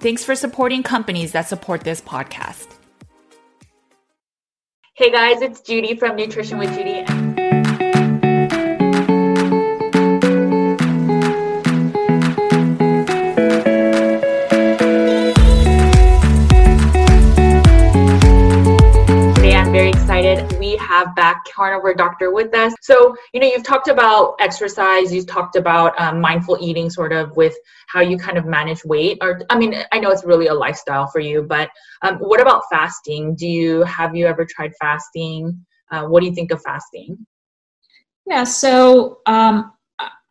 Thanks for supporting companies that support this podcast. Hey guys, it's Judy from Nutrition with Judy. Excited. We have back carnivore doctor with us. So, you know, you've talked about exercise, you've talked about um, mindful eating, sort of with how you kind of manage weight. Or, I mean, I know it's really a lifestyle for you, but um, what about fasting? Do you have you ever tried fasting? Uh, what do you think of fasting? Yeah, so um,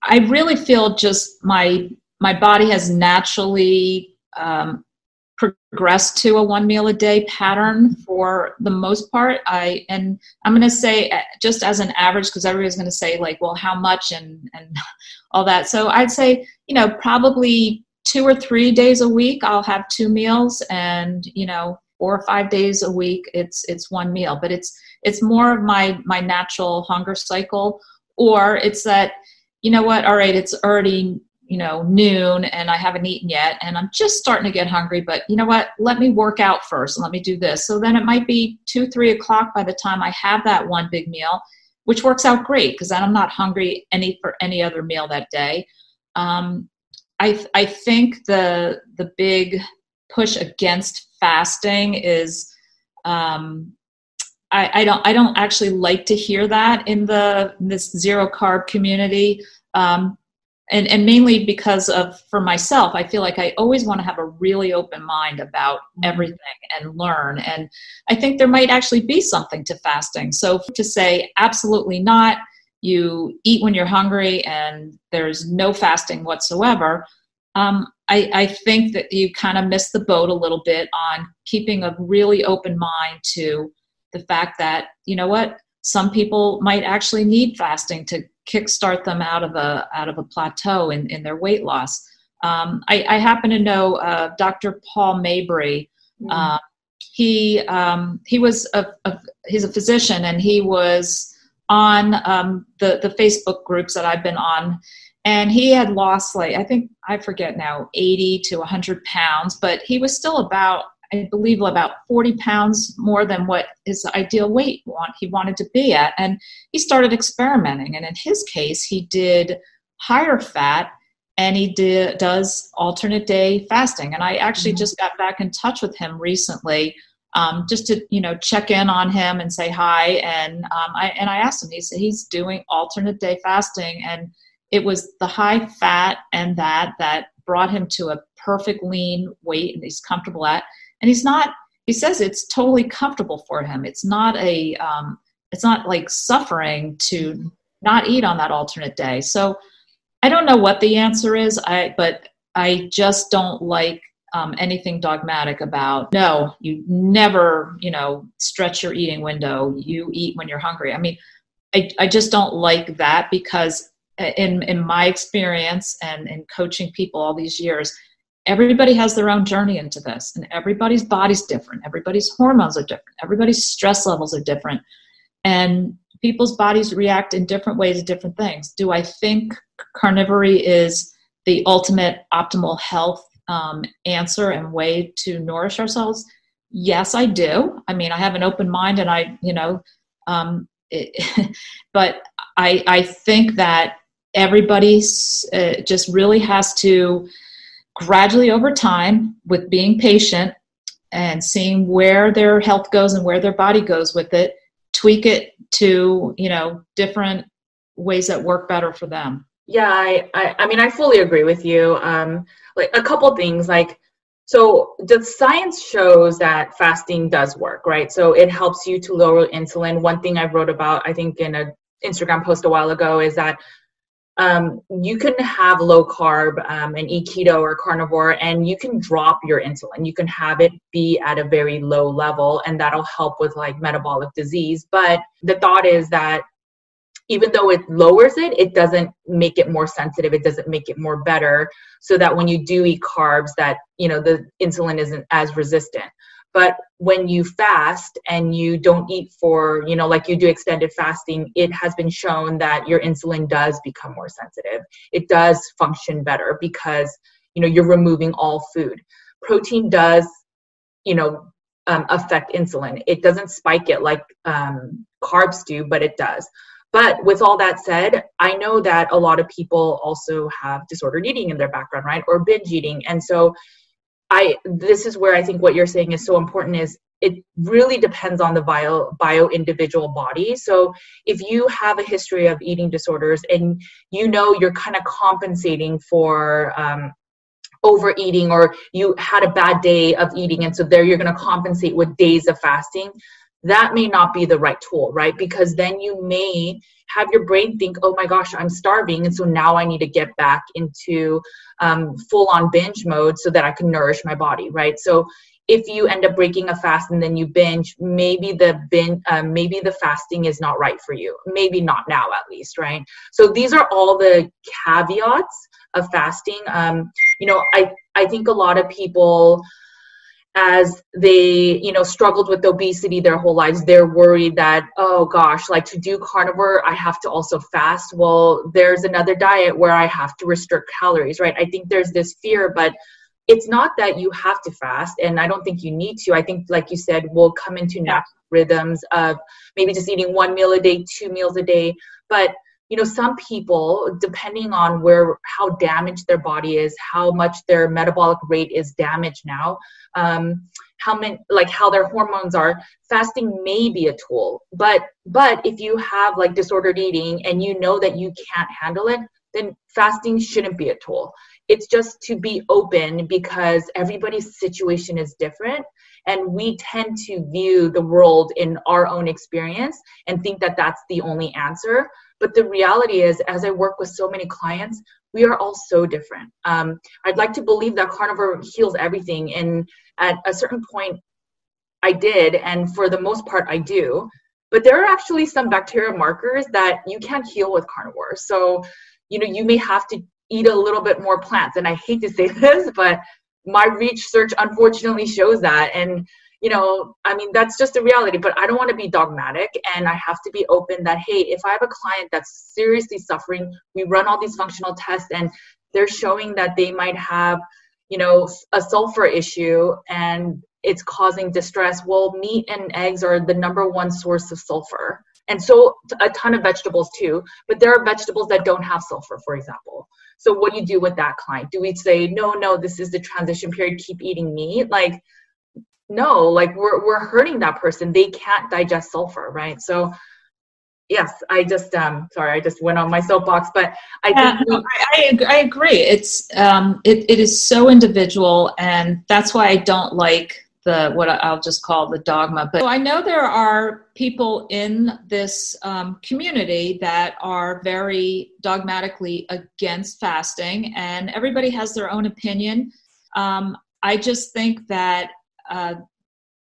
I really feel just my my body has naturally um, progressed to a one meal a day pattern for the most part. I and I'm going to say uh, just as an average because everybody's going to say like, well, how much and and all that. So I'd say you know probably two or three days a week I'll have two meals, and you know four or five days a week it's it's one meal. But it's it's more of my my natural hunger cycle, or it's that you know what, all right, it's already you know noon and i haven't eaten yet and i'm just starting to get hungry but you know what? Let me work out first. And let me do this. So then it might be two three o'clock by the time i have that one big meal which works out great because then i'm not hungry any for any other meal that day. Um, I, I think the the big push against fasting is um, I, I don't I don't actually like to hear that in the in this zero carb community. Um, and and mainly because of for myself i feel like i always want to have a really open mind about mm-hmm. everything and learn. And i think there might actually be something to fasting. So to say absolutely not. You eat when you're hungry and there's no fasting whatsoever. Um, I, I think that you kind of miss the boat a little bit on keeping a really open mind to the fact that you know what some people might actually need fasting to kickstart them out of a out of a plateau in, in their weight loss. Um, I, I, happen to know uh, Dr. Paul Mabry. Mm-hmm. Uh, he um, he was a, a, he's a physician and he was on um, the the Facebook groups that I've been on, and he had lost like I think I forget now eighty to hundred pounds, but he was still about I believe about 40 pounds more than what his ideal weight want he wanted to be at. And he started experimenting. And in his case, he did higher fat and he did, does alternate day fasting. And I actually mm-hmm. just got back in touch with him recently. Um, just to you know check in on him and say hi and um, I and I asked him he said he's doing alternate day fasting and it was the high fat and that that brought him to a perfect lean weight and he's comfortable at and he's not he says it's totally comfortable for him. It's not a um, it's not like suffering to not eat on that alternate day. So i don't know what the answer is. I but i just don't like um, anything dogmatic about no you never you know stretch your eating window. You eat when you're hungry. I mean i, I just don't like that because uh, in in my experience and in coaching people all these years everybody has their own journey into this and everybody's body's different everybody's hormones are different everybody's stress levels are different and people's bodies react in different ways to different things. Do I think carnivory is the ultimate optimal health um, answer and way to nourish ourselves? Yes, I do. I mean, I have an open mind, and I, you know, um, it, but I, I think that everybody uh, just really has to gradually over time, with being patient and seeing where their health goes and where their body goes with it, tweak it to you know different ways that work better for them. Yeah, I, I, I mean, I fully agree with you. Um, like a couple things, like so the science shows that fasting does work, right? So it helps you to lower insulin. One thing I wrote about, I think in a Instagram post a while ago, is that um, you can have low carb um, and eat keto or carnivore, and you can drop your insulin. You can have it be at a very low level, and that'll help with like metabolic disease. But the thought is that even though it lowers it, it doesn't make it more sensitive. It doesn't make it more better. So that when you do eat carbs, that you know the insulin isn't as resistant. But when you fast and you don't eat for, you know, like you do extended fasting, it has been shown that your insulin does become more sensitive. It does function better because, you know, you're removing all food. Protein does, you know, um, affect insulin. It doesn't spike it like um, carbs do, but it does. But with all that said, I know that a lot of people also have disordered eating in their background, right? Or binge eating. And so I this is where I think what you're saying is so important is it really depends on the bio bio individual body. So if you have a history of eating disorders and you know you're kind of compensating for um, overeating or you had a bad day of eating and so there you're going to compensate with days of fasting that may not be the right tool, right? Because then you may have your brain think, oh my gosh, I'm starving. And so now I need to get back into um, full on binge mode so that I can nourish my body, right? So if you end up breaking a fast and then you binge, maybe the bin, um, maybe the fasting is not right for you. Maybe not now, at least, right? So these are all the caveats of fasting. Um, you know, I I think a lot of people as they you know struggled with obesity their whole lives. They're worried that oh gosh like to do carnivore i have to also fast. Well there's another diet where i have to restrict calories right? I think there's this fear but it's not that you have to fast and i don't think you need to. I think like you said we'll come into natural rhythms of maybe just eating one meal a day two meals a day but you know some people depending on where how damaged their body is how much their metabolic rate is damaged now um, how many like how their hormones are fasting may be a tool. But but if you have like disordered eating and you know that you can't handle it then fasting shouldn't be a tool. It's just to be open because everybody's situation is different and we tend to view the world in our own experience and think that that's the only answer but the reality is, as I work with so many clients, we are all so different. Um, I'd like to believe that carnivore heals everything. And at a certain point, I did. And for the most part, I do. But there are actually some bacteria markers that you can't heal with carnivore. So, you know, you may have to eat a little bit more plants. And I hate to say this, but my research unfortunately shows that. And you know, I mean, that's just the reality, but I don't want to be dogmatic and I have to be open that, hey, if I have a client that's seriously suffering, we run all these functional tests and they're showing that they might have, you know, a sulfur issue and it's causing distress. Well, meat and eggs are the number one source of sulfur. And so a ton of vegetables too, but there are vegetables that don't have sulfur, for example. So what do you do with that client? Do we say, no, no, this is the transition period, keep eating meat? Like, no like we're we're hurting that person. They can't digest sulfur right? So yes i just um sorry i just went on my soapbox but i yeah, think we- I, I, I agree. It's um it, it is so individual and that's why i don't like the what i'll just call the dogma but so i know there are people in this um, community that are very dogmatically against fasting and everybody has their own opinion. Um, i just think that uh,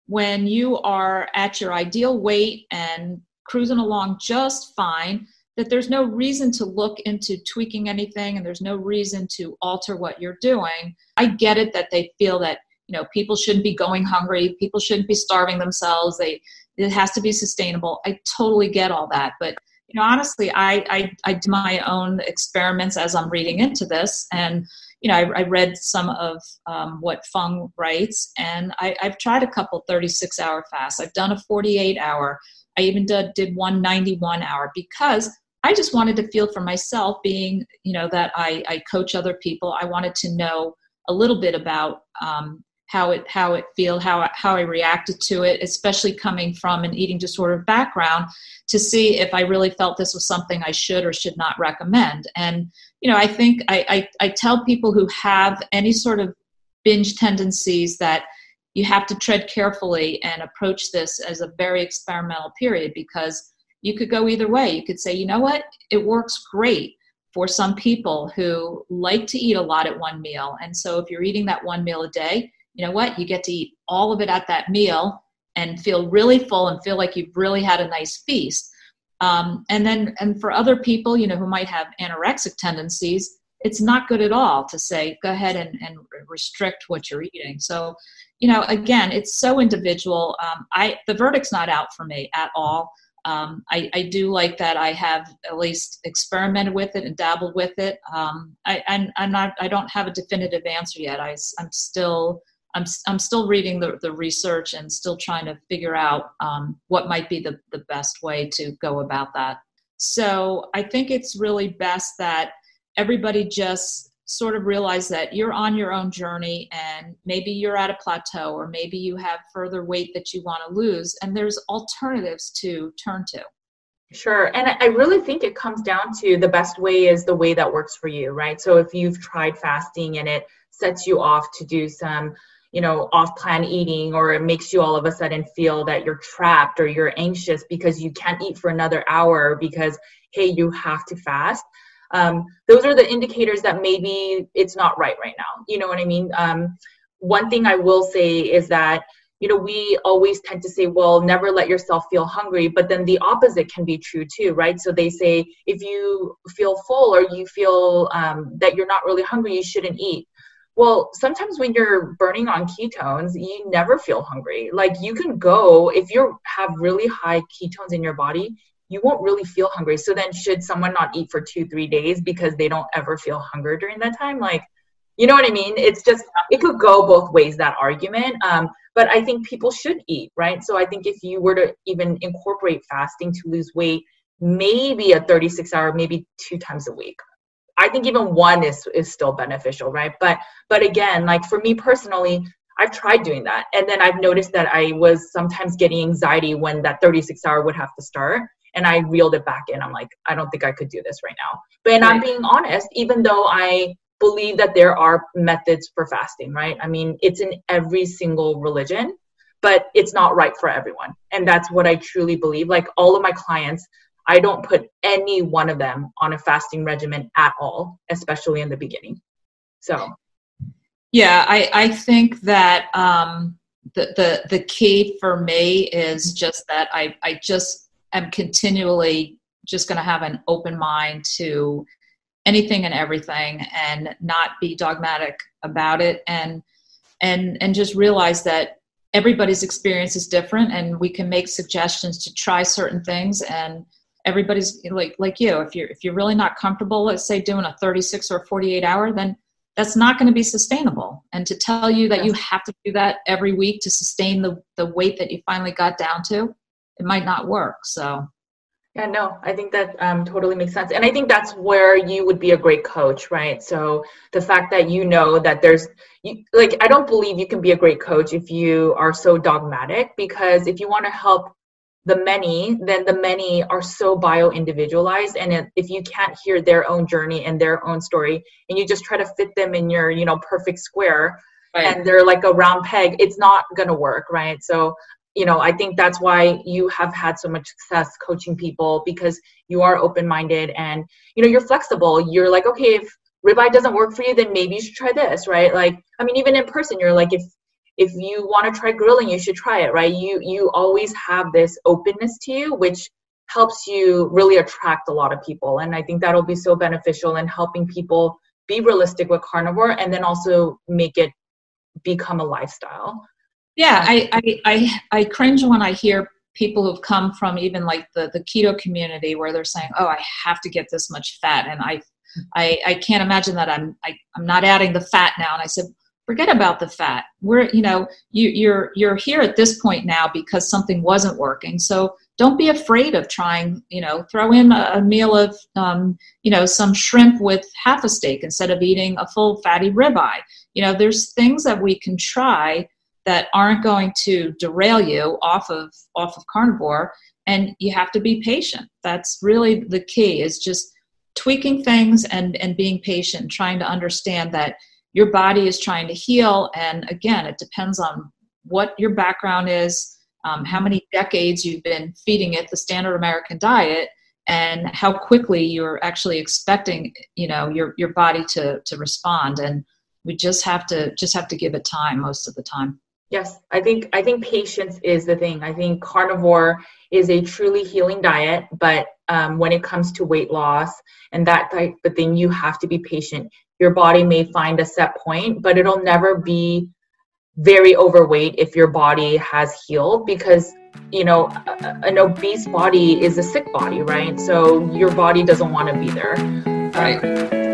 when you are at your ideal weight and cruising along just fine, that there's no reason to look into tweaking anything and there's no reason to alter what you're doing. I get it that they feel that you know people shouldn't be going hungry, people shouldn't be starving themselves. They it has to be sustainable. I totally get all that, but you know, honestly, I I, I do my own experiments as I'm reading into this, and you know, I, I read some of um, what Fung writes, and I, have tried a couple 36 hour fasts. I've done a 48 hour. I even did, did one 91 hour because I just wanted to feel for myself, being you know that I, I coach other people. I wanted to know a little bit about um, how it how it feel how how I reacted to it, especially coming from an eating disorder background, to see if I really felt this was something I should or should not recommend. And you know, I think I, I, I tell people who have any sort of binge tendencies that you have to tread carefully and approach this as a very experimental period because you could go either way. You could say, you know what, it works great for some people who like to eat a lot at one meal. And so if you're eating that one meal a day, you know what? You get to eat all of it at that meal and feel really full and feel like you've really had a nice feast. Um, and then, and for other people, you know, who might have anorexic tendencies, it's not good at all to say, go ahead and, and restrict what you're eating. So, you know, again, it's so individual. Um, I, the verdict's not out for me at all. Um, I, I, do like that I have at least experimented with it and dabbled with it. Um, I, I'm, not, I don't have a definitive answer yet. I, I'm still I'm, I'm still reading the, the research and still trying to figure out um, what might be the, the best way to go about that. So I think it's really best that everybody just sort of realize that you're on your own journey and maybe you're at a plateau or maybe you have further weight that you want to lose and there's alternatives to turn to. Sure. And I really think it comes down to the best way is the way that works for you, right? So if you've tried fasting and it sets you off to do some you know off plan eating or it makes you all of a sudden feel that you're trapped or you're anxious because you can't eat for another hour because hey you have to fast. Um, those are the indicators that maybe it's not right right now. You know what i mean? Um, one thing i will say is that you know we always tend to say well never let yourself feel hungry but then the opposite can be true too right? So they say if you feel full or you feel um, that you're not really hungry you shouldn't eat well, sometimes when you're burning on ketones, you never feel hungry. Like you can go if you have really high ketones in your body, you won't really feel hungry. So then should someone not eat for 2-3 days because they don't ever feel hunger during that time? Like you know what I mean? It's just it could go both ways that argument. Um, but I think people should eat, right? So I think if you were to even incorporate fasting to lose weight, maybe a 36 hour, maybe two times a week. I think even one is is still beneficial, right? But but again, like for me personally, I've tried doing that, and then I've noticed that I was sometimes getting anxiety when that 36 hour would have to start, and I reeled it back in. I'm like, I don't think I could do this right now. But and right. I'm being honest, even though I believe that there are methods for fasting, right? I mean, it's in every single religion, but it's not right for everyone, and that's what I truly believe. Like all of my clients I don't put any one of them on a fasting regimen at all, especially in the beginning. So, yeah, I, I think that um, the, the, the key for me is just that I, I just am continually just going to have an open mind to anything and everything and not be dogmatic about it and and and just realize that everybody's experience is different and we can make suggestions to try certain things and everybody's like like you if you're if you're really not comfortable let's say doing a 36 or 48 hour then that's not going to be sustainable. And to tell you that you have to do that every week to sustain the the weight that you finally got down to it might not work so. Yeah no i think that um, totally makes sense. And i think that's where you would be a great coach right? So the fact that you know that there's you, like i don't believe you can be a great coach if you are so dogmatic because if you want to help the many, then the many are so bio individualized. And if you can't hear their own journey and their own story, and you just try to fit them in your, you know, perfect square, right. and they're like a round peg, it's not going to work, right? So, you know, I think that's why you have had so much success coaching people because you are open minded and, you know, you're flexible. You're like, okay, if ribeye doesn't work for you, then maybe you should try this, right? Like, I mean, even in person, you're like, if if you want to try grilling you should try it right you you always have this openness to you which helps you really attract a lot of people and i think that'll be so beneficial in helping people be realistic with carnivore and then also make it become a lifestyle yeah i i i, I cringe when i hear people who've come from even like the, the keto community where they're saying, oh, I have to get this much fat. And I, I, I can't imagine that I'm, I, I'm not adding the fat now. And I said, forget about the fat. We're, you know, you, you're, you're here at this point now because something wasn't working. So don't be afraid of trying, you know, throw in a, a meal of, um, you know, some shrimp with half a steak instead of eating a full fatty ribeye. You know, there's things that we can try that aren't going to derail you off of off of carnivore and you have to be patient that's really the key is just tweaking things and and being patient trying to understand that your body is trying to heal. And again it depends on what your background is um, how many decades you've been feeding it the standard american diet and how quickly you're actually expecting you know your your body to to respond. And we just have to just have to give it time most of the time Yes, I think I think patience is the thing. I think carnivore is a truly healing diet, but um, when it comes to weight loss and that type of thing, you have to be patient. Your body may find a set point, but it'll never be very overweight if your body has healed because you know an obese body is a sick body, right? So your body doesn't want to be there. Right.